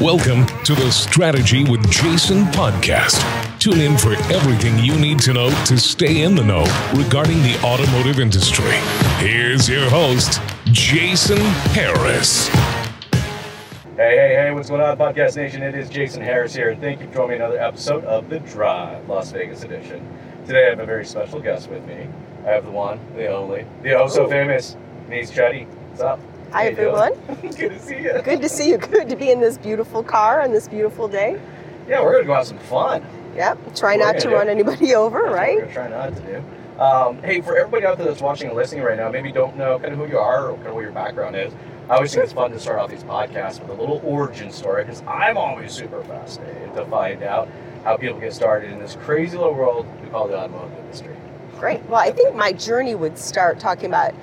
Welcome to the Strategy with Jason podcast. Tune in for everything you need to know to stay in the know regarding the automotive industry. Here's your host, Jason Harris. Hey, hey, hey, what's going on, Podcast Nation? It is Jason Harris here, and thank you for joining me another episode of The Drive, Las Vegas edition. Today I have a very special guest with me. I have the one, the only, the oh so famous, Denise Chetty. What's up? Hi, How you doing? everyone. Good to see you. Good to see you. Good to be in this beautiful car on this beautiful day. Yeah, we're going to go have some fun. Yep. Try We're not to gonna run anybody over, That's We're right? going to try not to do. Um, hey, for everybody out there that's watching and listening right now, maybe don't know kind of who you are or kind of what your background is. I always think it's fun to start off these podcasts with a little origin story because I'm always super fascinated to find out how people get started in this crazy little world we call the automotive industry. Great. Well, I think my journey would start talking about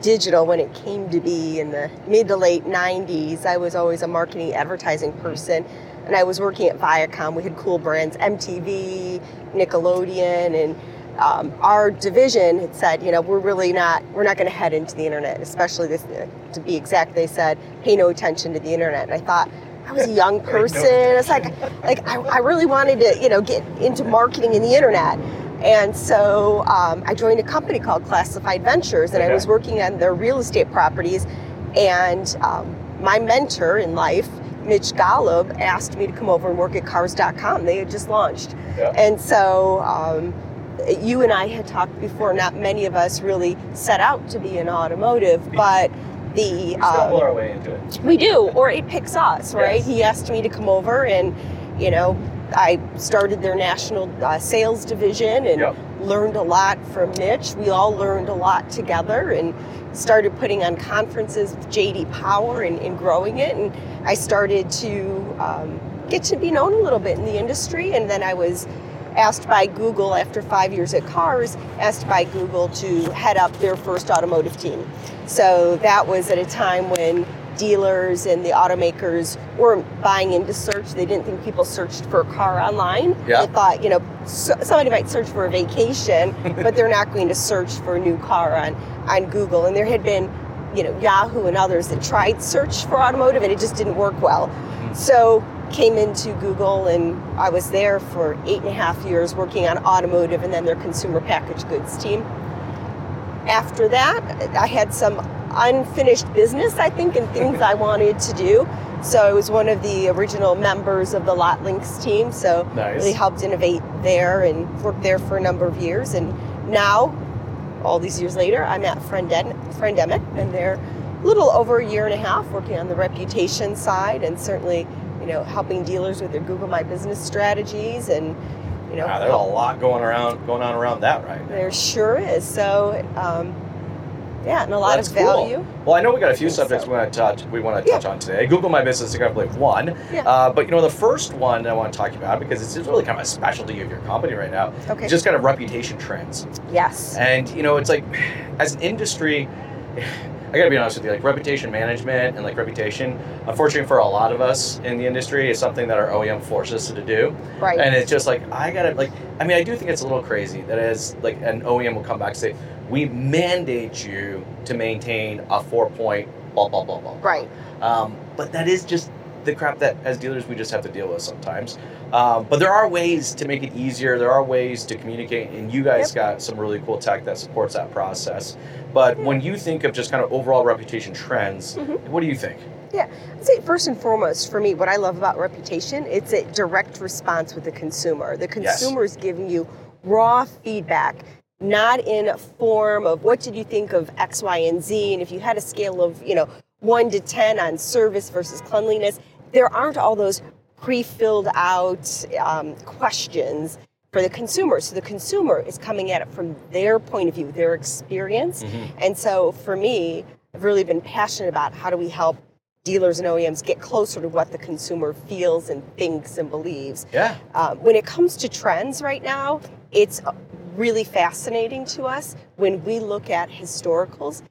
digital when it came to be in the mid to late 90s. I was always a marketing advertising person and I was working at Viacom. We had cool brands, MTV, Nickelodeon, and um, our division had said, you know, we're really not, we're not going to head into the internet, especially this, to be exact, they said, pay no attention to the internet. And I thought, I was a young person. It's like, like I, I really wanted to, you know, get into marketing in the internet. And so um, I joined a company called Classified Ventures, and I was working on their real estate properties. And um, my mentor in life, Mitch Golub, asked me to come over and work at Cars.com. They had just launched. Yeah. And so um, you and I had talked before. Not many of us really set out to be in automotive, but the We stumble um, our way into it. we do, or it picks us, right? Yes. He asked me to come over, and you know, I started their national uh, sales division and Yep. learned a lot from Mitch. We all learned a lot together, and started putting on conferences with JD Power and, and growing it. And I started to um, get to be known a little bit in the industry, and then I was asked by Google after five years at Cars, asked by Google to head up their first automotive team. So that was at a time when dealers and the automakers weren't buying into search. They didn't think people searched for a car online. Yeah. They thought, you know, so, somebody might search for a vacation, but they're not going to search for a new car on, on Google. And there had been, you know, Yahoo and others that tried search for automotive and it just didn't work well. Mm-hmm. So came into Google and I was there for eight and a half years working on automotive and then their consumer packaged goods team. After that, I had some unfinished business, I think, and things I wanted to do. So I was one of the original members of the LotLinx team. So Nice. really helped innovate there and worked there for a number of years. And now, all these years later, I'm at Frienden- Friendemic, and they're a little over a year and a half working on the reputation side, and certainly, you know, helping dealers with their Google My Business strategies, and you know, Wow, there's a lot going around, going on around that right now. there sure is. So, um, yeah, and a lot That's of cool. value. Well, I know we got a few subjects so. we want to touch. We want to touch on today. Google My Business is going to play one, Yeah. uh, but you know the first one I want to talk about because it's really kind of a specialty of your company right now. Okay. Just kind of reputation trends, yes. and you know it's like as an industry. I gotta be honest with you, like reputation management and like reputation, unfortunately for a lot of us in the industry, is something that our OEM forces us to do. Right. And it's just like I gotta like I mean I do think it's a little crazy that as like an OEM will come back and say, we mandate you to maintain a four point blah blah blah blah. blah." right. Um, but that is just the crap that as dealers we just have to deal with sometimes. Um, but there are ways to make it easier. There are ways to communicate, and you guys Yep. got some really cool tech that supports that process. But when you think of just kind of overall reputation trends, Mhm. what do you think? Yeah, I'd say first and foremost for me, what I love about reputation, it's a direct response with the consumer. The consumer is giving you raw feedback, not in a form of what did you think of X, Y, and Z, and if you had a scale of you know one to ten on service versus cleanliness, there aren't all those pre-filled out um, questions for the consumer. So the consumer is coming at it from their point of view, their experience. And so for me, I've really been passionate about how do we help dealers and OEMs get closer to what the consumer feels and thinks and believes. Yeah. Um, when it comes to trends right now, it's uh, really fascinating to us when we look at historicals.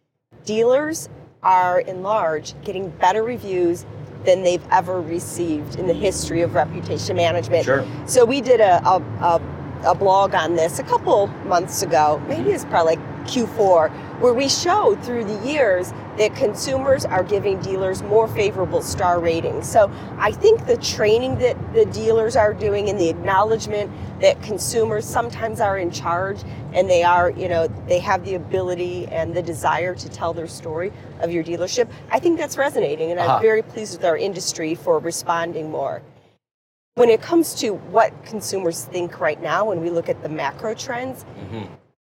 Dealers are, in large, getting better reviews than they've ever received in the history of reputation management. Sure. So we did a, a, a, a blog on this a couple months ago, maybe it's probably like Q4, where we showed through the years that consumers are giving dealers more favorable star ratings. So I think the training that the dealers are doing and the acknowledgement that consumers sometimes are in charge and they are, you know, they have the ability and the desire to tell their story of your dealership. I think that's resonating and Uh-huh. I'm very pleased with our industry for responding more. When it comes to what consumers think right now, when we look at the macro trends, Mhm.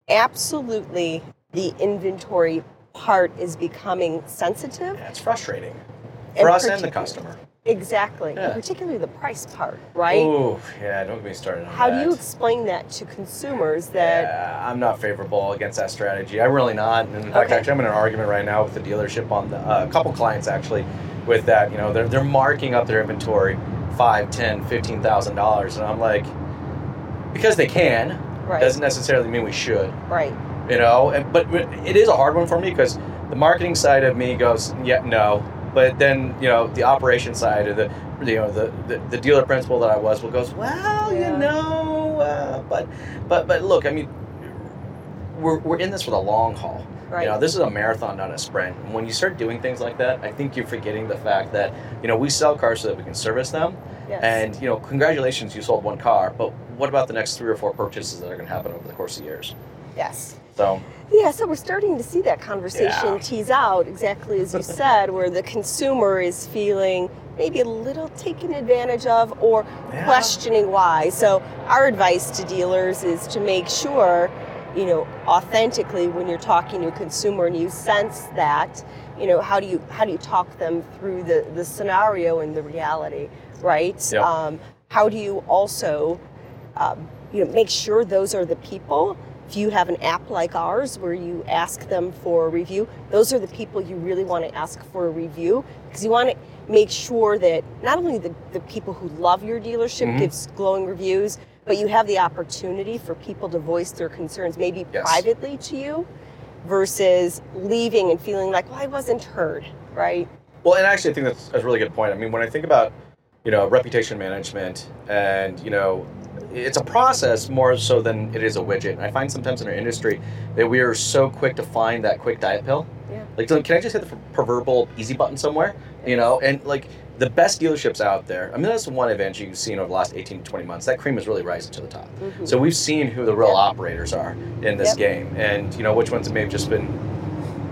absolutely the inventory part is becoming sensitive. Yeah, it's frustrating And for us and the customer. Exactly, Yeah. particularly the price part, right? Ooh, yeah, don't get me started on How do you explain that to consumers that Yeah, I'm not favorable against that strategy. I'm really not. And in fact, Okay. actually, I'm in an argument right now with the dealership on the, uh, a couple clients actually with that. You know, they're, they're marking up their inventory five, ten, fifteen thousand dollars, and I'm like, because they can, right, doesn't necessarily mean we should. right, You know, and, but it is a hard one for me because the marketing side of me goes, yeah, no. But then, you know, the operation side of the, you know, the, the, the dealer principal that I was will goes, well, Yeah. you know, uh, but, but, but look, I mean, we're, we're in this for the long haul. right, You know, this is a marathon, not a sprint. And when you start doing things like that, I think you're forgetting the fact that, you know, we sell cars so that we can service them. yes. And, you know, congratulations, you sold one car, but what about the next three or four purchases that are going to happen over the course of years? yes. So, Yeah, so we're starting to see that conversation Yeah. tease out exactly as you said, where the consumer is feeling maybe a little taken advantage of or Yeah. questioning why. So our advice to dealers is to make sure, you know, authentically when you're talking to a consumer and you sense that, you know, how do you how do you talk them through the, the scenario and the reality, right? Yep. Um, how do you also um, you know, make sure those are the people. If you have an app like ours where you ask them for a review, those are the people you really want to ask for a review because you want to make sure that not only the, the people who love your dealership Mhm. gives glowing reviews, but you have the opportunity for people to voice their concerns maybe Yes. privately to you versus leaving and feeling like, well, I wasn't heard, right? Well, and actually, I think that's, that's a really good point. I mean, when I think about, you know, reputation management and, you know, it's a process more so than it is a widget. I find sometimes in our industry that we are so quick to find that quick diet pill. Yeah. Like, can I just hit the proverbial easy button somewhere? You know, and like the best dealerships out there, I mean, that's one advantage you've seen over the last 18 to 20 months. That cream is really rising to the top. Mhm. So we've seen who the real Yep. operators are in this Yep. game, and you know which ones may have just been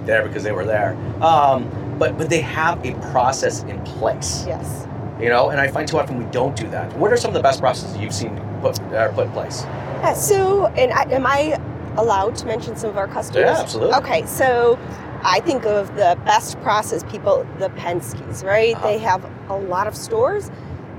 there because they were there. Um, but but they have a process in place, yes. You know. And I find too often we don't do that. What are some of the best processes you've seen put are put in place? Yeah, so, and I, am I allowed to mention some of our customers? Yeah, absolutely. Okay, so I think of the best process people, the Penske's, right? Uh-huh. They have a lot of stores,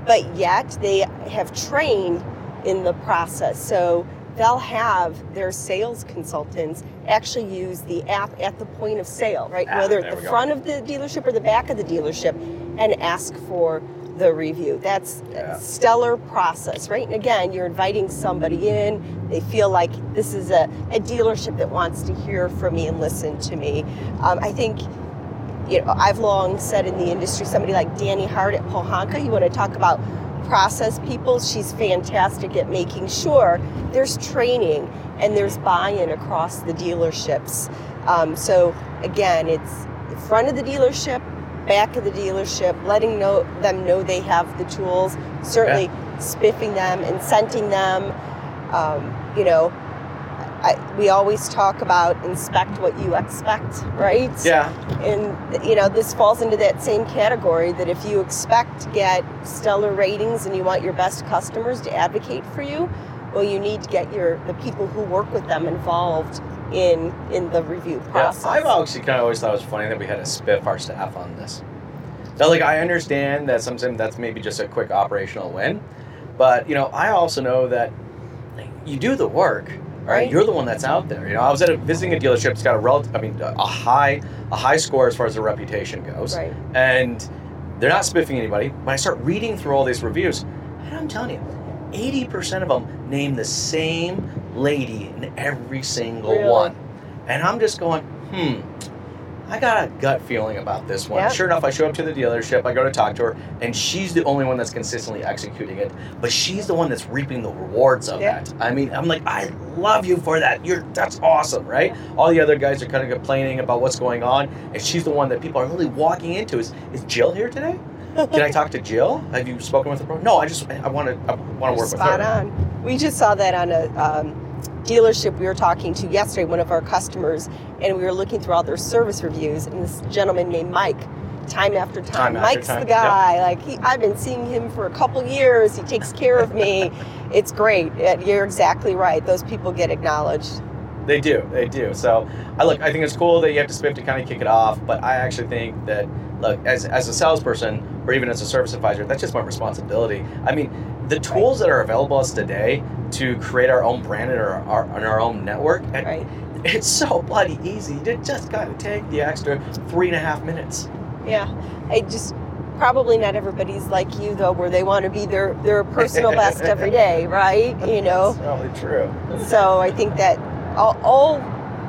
but yet they have trained in the process. So they'll have their sales consultants actually use the app at the point of sale, right? Ah, Whether at the go. front of the dealership or the back of the dealership, and ask for the review. That's Yeah. stellar process, right? And again, you're inviting somebody in. They feel like this is a, a dealership that wants to hear from me and listen to me. Um, I think, you know, I've long said in the industry, somebody like Danny Hart at Pohanka, you want to talk about process people, she's fantastic at making sure there's training and there's buy-in across the dealerships. Um, so again, it's the front of the dealership, back of the dealership, letting know them know they have the tools, certainly spiffing them, incenting them. Um, you know, I, we always talk about inspect what you expect, right? Yeah, And you know, this falls into that same category that if you expect to get stellar ratings and you want your best customers to advocate for you, well, you need to get your the people who work with them involved in in the review yeah. process. I've actually kind of always thought it was funny that we had to spiff our staff on this. Now, like I understand that sometimes that's maybe just a quick operational win, but you know I also know that you do the work, right? Right. You're the one that's out there. You know, I was at a, visiting a dealership. It's got a relative, I mean, a high, a high score as far as the reputation goes, Right. and they're not spiffing anybody. When I start reading through all these reviews, and I'm telling you, eighty percent of them name the same lady in every single Really? one, and I'm just going, hmm. I got a gut feeling about this one. Sure enough, I show up to the dealership, I go to talk to her, and she's the only one that's consistently executing it. But she's the one that's reaping the rewards of Yeah. that. I mean, I'm like, I love you for that. You're that's awesome, right? All the other guys are kind of complaining about what's going on, and she's the one that people are really walking into. Is is Jill here today? Can I talk to Jill? Have you spoken with her? No, I just I want to I want to work with Spot her. on. We just saw that on a um, dealership we were talking to yesterday, one of our customers, and we were looking through all their service reviews, and this gentleman named Mike, time after time, Time after Mike's time, the guy. Like he, I've been seeing him for a couple years. He takes care of me. it's great. Uh, You're exactly right. Those people get acknowledged. They do, they do. So, I look. I think it's cool that you have to Spiff to kind of kick it off, but I actually think that look, as as a salesperson or even as a service advisor, that's just my responsibility. I mean, the tools that are available us today to create our own brand and our, our on our own network, and Right. it's so bloody easy. You just got to take the extra three and a half minutes. Yeah. I just probably not everybody's like you though, where they want to be their their personal best every day, right? You know. It's probably true. So I think that all, all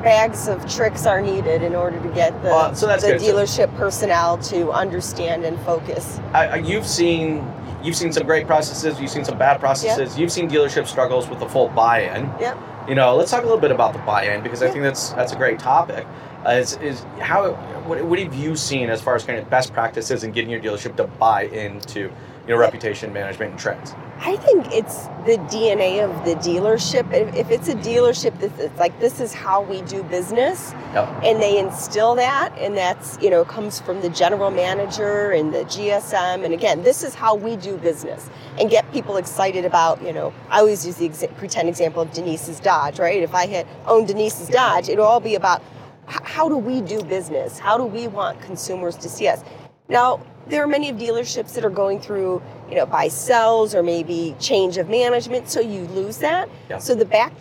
bags of tricks are needed in order to get the, Well, so that's the good. So- dealership personnel to understand and focus. I, you've seen you've seen some great processes. You've seen some bad processes. You've seen dealership struggles with the full buy-in. Yep. You know, let's talk a little bit about the buy-in because I think that's that's a great topic. Uh, is, is how what, what have you seen as far as kind of best practices in getting your dealership to buy into you know reputation management and trends? I think it's the DNA of the dealership. If, if it's a dealership that's it's like this is how we do business, Yep. and they instill that, and that's you know comes from the general manager and the GSM, and again, this is how we do business, and get people excited about you know. I always use the exa- pretend example of Denise's Dodge, right? If I had owned Denise's Dodge, it'll all be about how do we do business? How do we want consumers to see us? Now, there are many of dealerships that are going through, you know, buy sells or maybe change of management, so you lose that. Yeah. So the back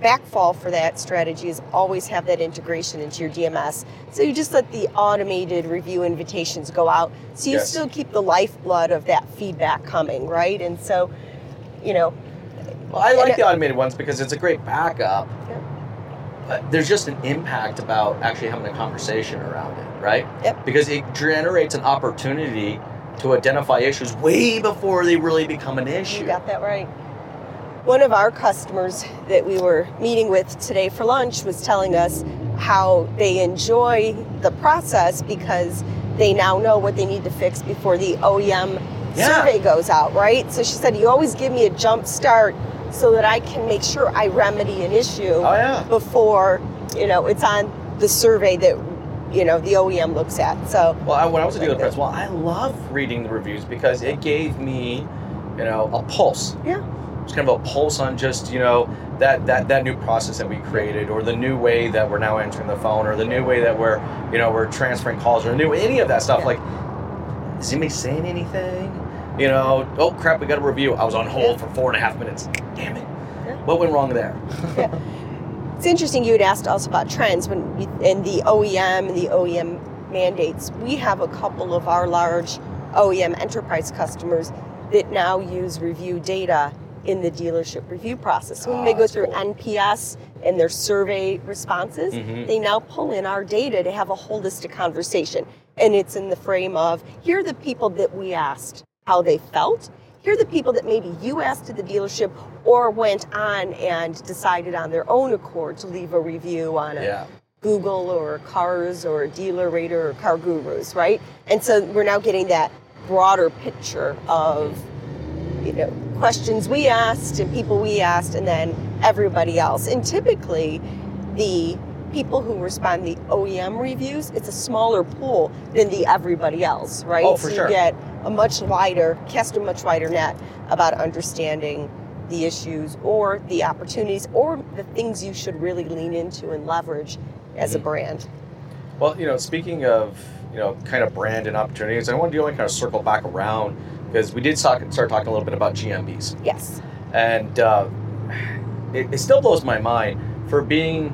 backfall for that strategy is always have that integration into your DMS. So you just let the automated review invitations go out. So you Yes. still keep the lifeblood of that feedback coming, right? And so, you know, Well, I like it- uh, the automated ones because it's a great backup. But there's just an impact about actually having a conversation around it, right? Yep. Because it generates an opportunity to identify issues way before they really become an issue. You got that right. One of our customers that we were meeting with today for lunch was telling us how they enjoy the process because they now know what they need to fix before the OEM Yeah. survey goes out, right? So she said, You always give me a jump start so that I can make sure I remedy an issue Oh yeah. before, you know, it's on the survey that, you know, the OEM looks at. So, Well, I, when I was a dealer principal, I love reading the reviews because it gave me, you know, a pulse. yeah. It's kind of a pulse on just you know that that that new process that we created, or the new way that we're now answering the phone, or the new way that we're you know we're transferring calls, or new any of that stuff. Yeah. Like, is anybody saying anything? You know, oh crap, we got a review. I was on hold Yeah. for four and a half minutes. Damn it. Yeah. What went wrong there? It's interesting you had asked also about trends when and the OEM and the OEM mandates. We have a couple of our large OEM enterprise customers that now use review data in the dealership review process. When Ah, they go through cool. NPS and their survey responses, Mhm. they now pull in our data to have a holistic conversation. And it's in the frame of here are the people that we asked how they felt. Here are the people that maybe you asked at the dealership or went on and decided on their own accord to leave a review on a Yeah. Google or Cars or DealerRater or CarGurus, right? And so we're now getting that broader picture of, you know, questions we asked and people we asked and then everybody else. And typically the people who respond the OEM reviews, it's a smaller pool than the everybody else, right? Oh, for so sure. you get a much wider, cast a much wider net about understanding the issues or the opportunities or the things you should really lean into and leverage as a Mhm. brand. Well, you know, speaking of you know kind of brand and opportunities, I wanted to kind of circle back around because we did talk, start talking a little bit about GMBs. Yes. and uh, it, it still blows my mind for being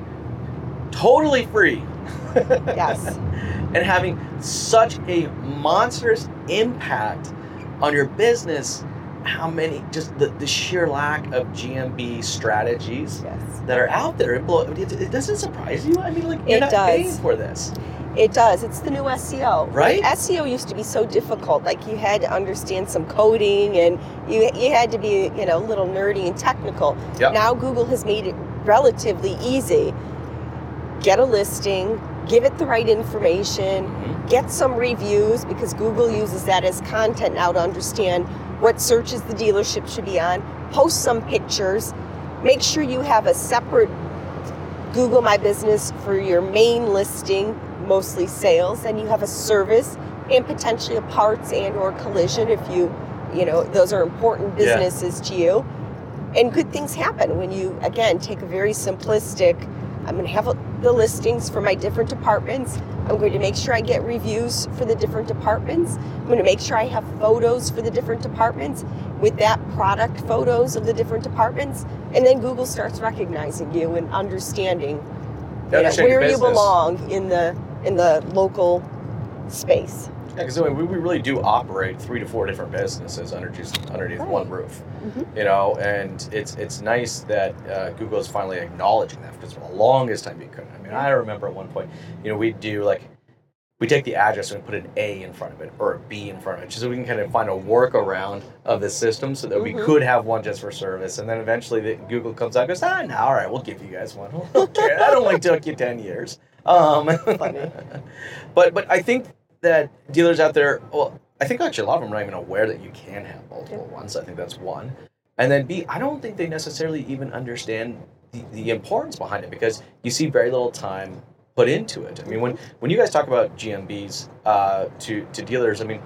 totally free Yes. and having such a monstrous impact on your business how many just the, the sheer lack of gmb strategies Yes. that are out there it, blow, it, it doesn't surprise you i mean like you're It not does. paying for this It does. It's the new SEO. Right? SEO used to be so difficult. Like you had to understand some coding and you you had to be, you know, a little nerdy and technical. Yep. Now Google has made it relatively easy. Get a listing, give it the right information, Mhm. get some reviews because Google uses that as content now to understand what searches the dealership should be on. Post some pictures. Make sure you have a separate Google My Business for your main listing, mostly sales, and you have a service and potentially a parts and or collision if you, you know, those are important Yeah. businesses to you. And good things happen when you again take a very simplistic I'm going to have the listings for my different departments. I'm going to make sure I get reviews for the different departments. I'm going to make sure I have photos for the different departments with that product photos of the different departments. And then Google starts recognizing you and understanding you know, where you belong in the in the local space. Yeah, because we, we really do operate three to four different businesses under just underneath one Right. roof. Mhm. You know, and it's it's nice that uh, Google is finally acknowledging that because for the longest time you couldn't. I mean, I remember at one point, you know, we'd do like we take the address and put an A in front of it or a B in front of it, just so we can kind of find a workaround of the system so that we Mhm. could have one just for service. And then eventually the, Google comes out and goes, ah, no, all right, we'll give you guys one. okay, that only took you 10 years. Um, Funny. but but I think that dealers out there, well, I think actually a lot of them are not even aware that you can have multiple ones. I think that's one. And then B, I don't think they necessarily even understand the, the importance behind it because you see very little time put into it. I mean, when, when you guys talk about GMBs uh, to, to dealers, I mean,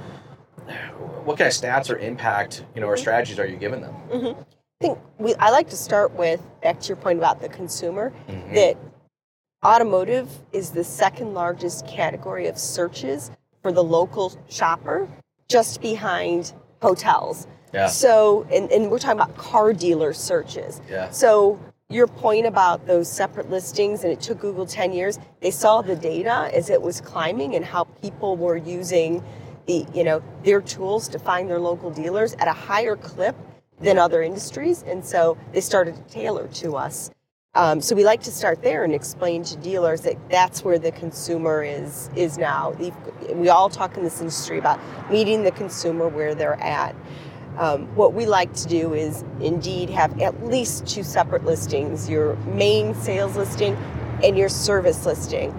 what kind of stats or impact, you know, or strategies are you giving them? I think we, I like to start with back to your point about the consumer Mhm. that automotive is the second largest category of searches for the local shopper, just behind hotels. Yeah. So, and, and we're talking about car dealer searches. Yeah. So, your point about those separate listings, and it took Google 10 years, they saw the data as it was climbing and how people were using the, you know, their tools to find their local dealers at a higher clip than other industries. And so they started to tailor to us. Um, so we like to start there and explain to dealers that that's where the consumer is is now. We all talk in this industry about meeting the consumer where they're at. Um, what we like to do is indeed have at least two separate listings: your main sales listing and your service listing.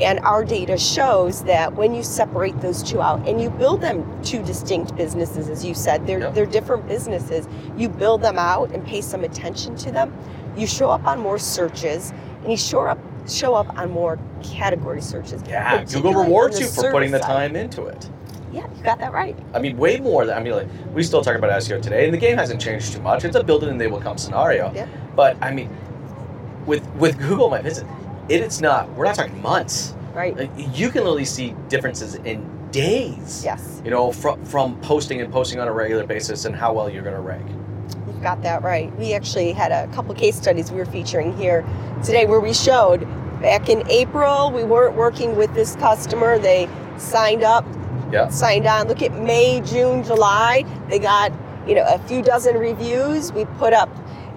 And our data shows that when you separate those two out and you build them two distinct businesses, as you said, they're, Yep. they're different businesses. You build them out and pay some attention to them. You show up on more searches and you show up show up on more category searches. Yeah, Google rewards you for putting the service side. time into it. Yeah, you got that right. I mean, way more than I mean, like we still talk about SEO today, and the game hasn't changed too much. It's a build it and they will come scenario. Yeah. But I mean, with with Google My Business, it, it's not. We're not talking months. Right. Like, you can literally see differences in days. Yes, You know, from from posting and posting on a regular basis, and how well you're going to rank. Got that right. We actually had a couple case studies we were featuring here today where we showed back in April we weren't working with this customer. They signed up Yeah. signed on. Look at May, June, July. They got, you know, a few dozen reviews. We put up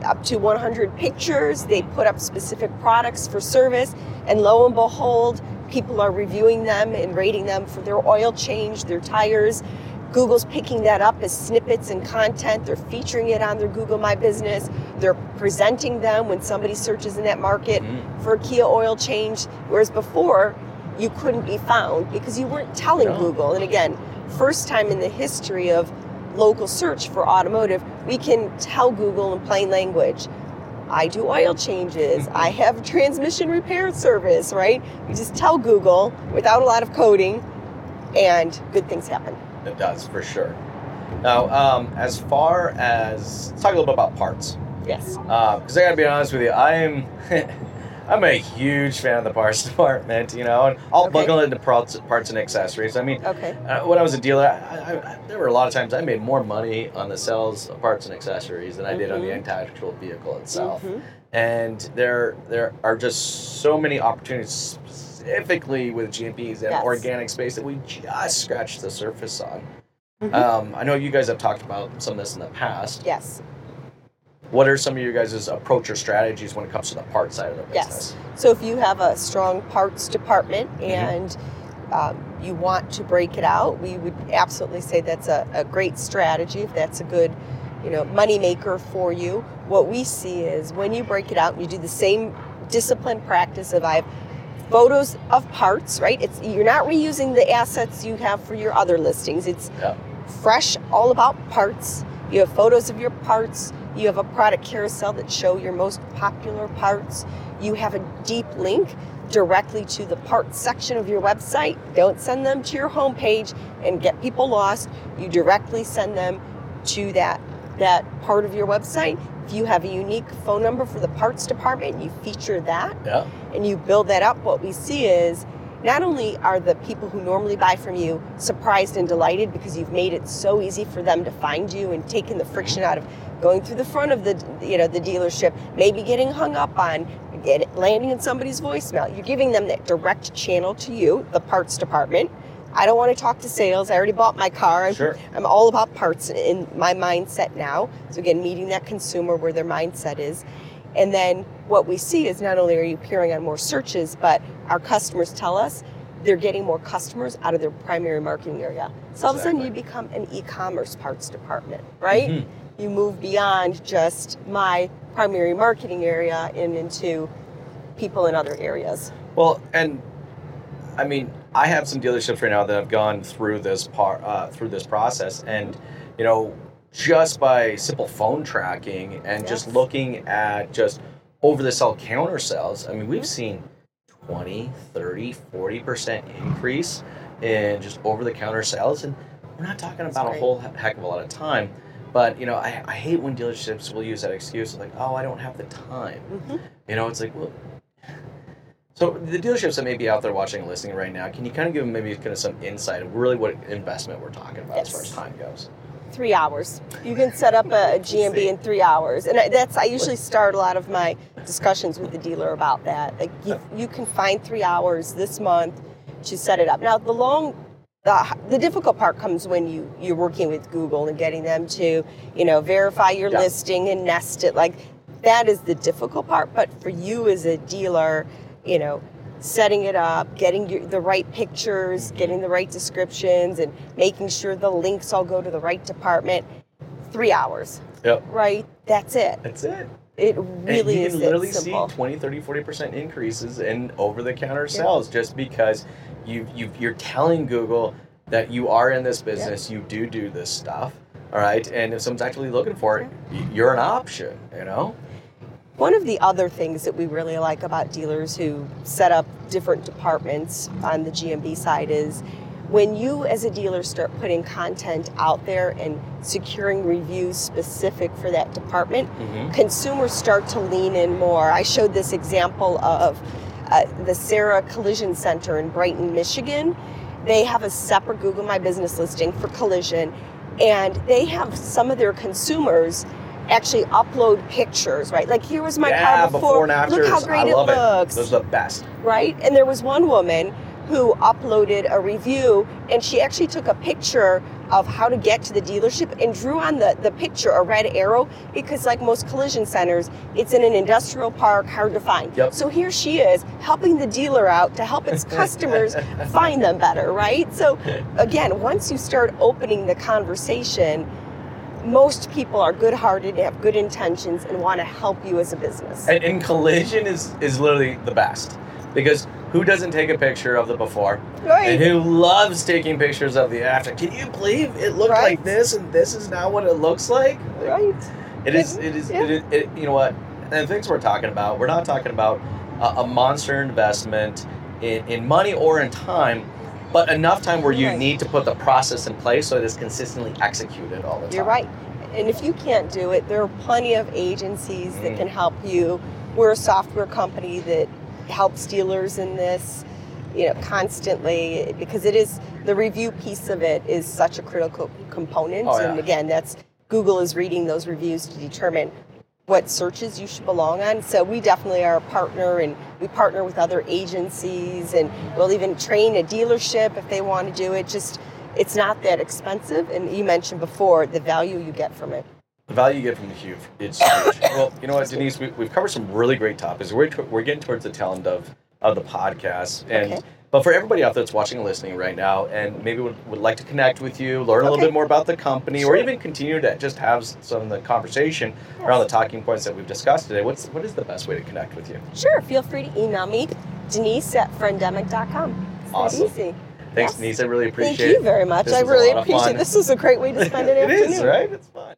up to 100 pictures. They put up specific products for service. And lo and behold, people are reviewing them and rating them for their oil change, their tires. Google's picking that up as snippets and content. They're featuring it on their Google My Business. They're presenting them when somebody searches in that market Mhm. for a Kia oil change. Whereas before, you couldn't be found because you weren't telling No. Google. And again, first time in the history of local search for automotive, we can tell Google in plain language. I do oil changes. I have a transmission repair service, right? You just tell Google without a lot of coding, and good things happen. It does for sure. Now, um, as far as let's talk a little bit about parts. Yes. because I gotta be honest with you, I'm I'm a huge fan of the parts department, you know, and I'll Okay. buckle into parts, parts and accessories. I mean, Okay. uh, when I was a dealer, I, I, I, there were a lot of times I made more money on the sales of parts and accessories than I did on the Mhm. actual vehicle itself. Mhm. And there there are just so many opportunities, specifically with GMBs and Yes. organic space, that we just scratched the surface on. Mhm. Um, I know you guys have talked about some of this in the past. Yes. what are some of your guys' approach or strategies when it comes to the part side of the business? Yes. So if you have a strong parts department Mm-hmm. and um, you want to break it out, we would absolutely say that's a, a great strategy. If that's a good, you know, money maker for you. What we see is when you break it out, and you do the same disciplined practice of I have photos of parts, right? It's you're not reusing the assets you have for your other listings. It's Yeah. fresh, all about parts. You have photos of your parts. You have a product carousel that show your most popular parts. You have a deep link directly to the parts section of your website. Don't send them to your homepage and get people lost. You directly send them to that that part of your website. If you have a unique phone number for the parts department, you feature that Yeah. and you build that up, what we see is not only are the people who normally buy from you surprised and delighted because you've made it so easy for them to find you and taken the friction out of going through the front of the you know the dealership, maybe getting hung up on, landing in somebody's voicemail. You're giving them that direct channel to you, the parts department. I don't want to talk to sales. I already bought my car. I'm, Sure. I'm all about parts in my mindset now. So again, meeting that consumer where their mindset is. And then what we see is not only are you appearing on more searches, but our customers tell us they're getting more customers out of their primary marketing area. So all of a sudden you become an e-commerce parts department, right? Mhm. You move beyond just my primary marketing area and into people in other areas. Well, and I mean, I have some dealerships right now that have gone through this part uh, through this process, and you know, just by simple phone tracking and just looking at just over the sell counter sales, I mean, we've Mhm. seen 20, 30, 40% increase in just over the counter sales, and we're not talking about a whole heck of a lot of time. But you know, I, I hate when dealerships will use that excuse of like, oh, I don't have the time. Mhm. You know, it's like, well, so the dealerships that may be out there watching and listening right now, can you kind of give them maybe kind of some insight of really what investment we're talking about as far as time goes? Three hours. You can set up a, a GMB in three hours, and that's I usually start a lot of my discussions with the dealer about that. Like you, you can find three hours this month to set it up. Now the long, the, the difficult part comes when you you're working with Google and getting them to you know verify your Yeah. listing and nest it. Like that is the difficult part. But for you as a dealer, you know. Setting it up, getting your, the right pictures, getting the right descriptions, and making sure the links all go to the right department. Three hours, Yep. right? That's it. That's it. It And really you is can literally see 20, 30, 40% increases in over the counter sales just because you, you, you're telling Google that you are in this business, you do do this stuff. All right. And if someone's actually looking for it, you're an option, you know? One of the other things that we really like about dealers who set up different departments on the GMB side is when you as a dealer start putting content out there and securing reviews specific for that department, Mhm. consumers start to lean in more. I showed this example of uh, the Sarah Collision Center in Brighton, Michigan. They have a separate Google My Business listing for collision, and they have some of their consumers actually upload pictures, right? Like here was my yeah, car before. and afters. Look how great it it. looks Those are the best. right? And there was one woman who uploaded a review and she actually took a picture of how to get to the dealership and drew on the, the picture a red arrow because like most collision centers, it's in an industrial park, hard to find. Yep. So here she is helping the dealer out to help its customers find them better, right? So again, once you start opening the conversation, most people are good-hearted, have good intentions, and want to help you as a business. And, and collision is is literally the best because who doesn't take a picture of the before Right. and who loves taking pictures of the after? Can you believe it looked Right. like this and this is now what it looks like? Right. It is. It is. Yeah. It is it, you know what? And things we're talking about, we're not talking about a, a monster investment in, in money or in time, but enough time where you Right. need to put the process in place so it is consistently executed all the time. You're right. And if you can't do it, there are plenty of agencies that Mm. can help you. We're a software company that helps dealers in this, you know, constantly because it is the review piece of it is such a critical component. Oh, And again, that's Google is reading those reviews to determine what searches you should belong on. So we definitely are a partner and we partner with other agencies and we'll even train a dealership if they want to do it. Just it's not that expensive and you mentioned before the value you get from it. The value you get from the huge, it's huge. well, you know what, Denise, we, we've covered some really great topics. We're, we're getting towards the tail end of, of the podcast. And Okay. But for everybody out there that's watching and listening right now and maybe would, would like to connect with you, learn a little Okay. bit more about the company, or even continue to just have some of the conversation around the talking points that we've discussed today, what's what is the best way to connect with you? Sure, feel free to email me, Denise at friendemic.com. It's Awesome. easy. Thanks, Yes. Denise. I really appreciate it. Thank you very much. I really appreciate fun. This is a great way to spend an it afternoon. is, right? It's fun.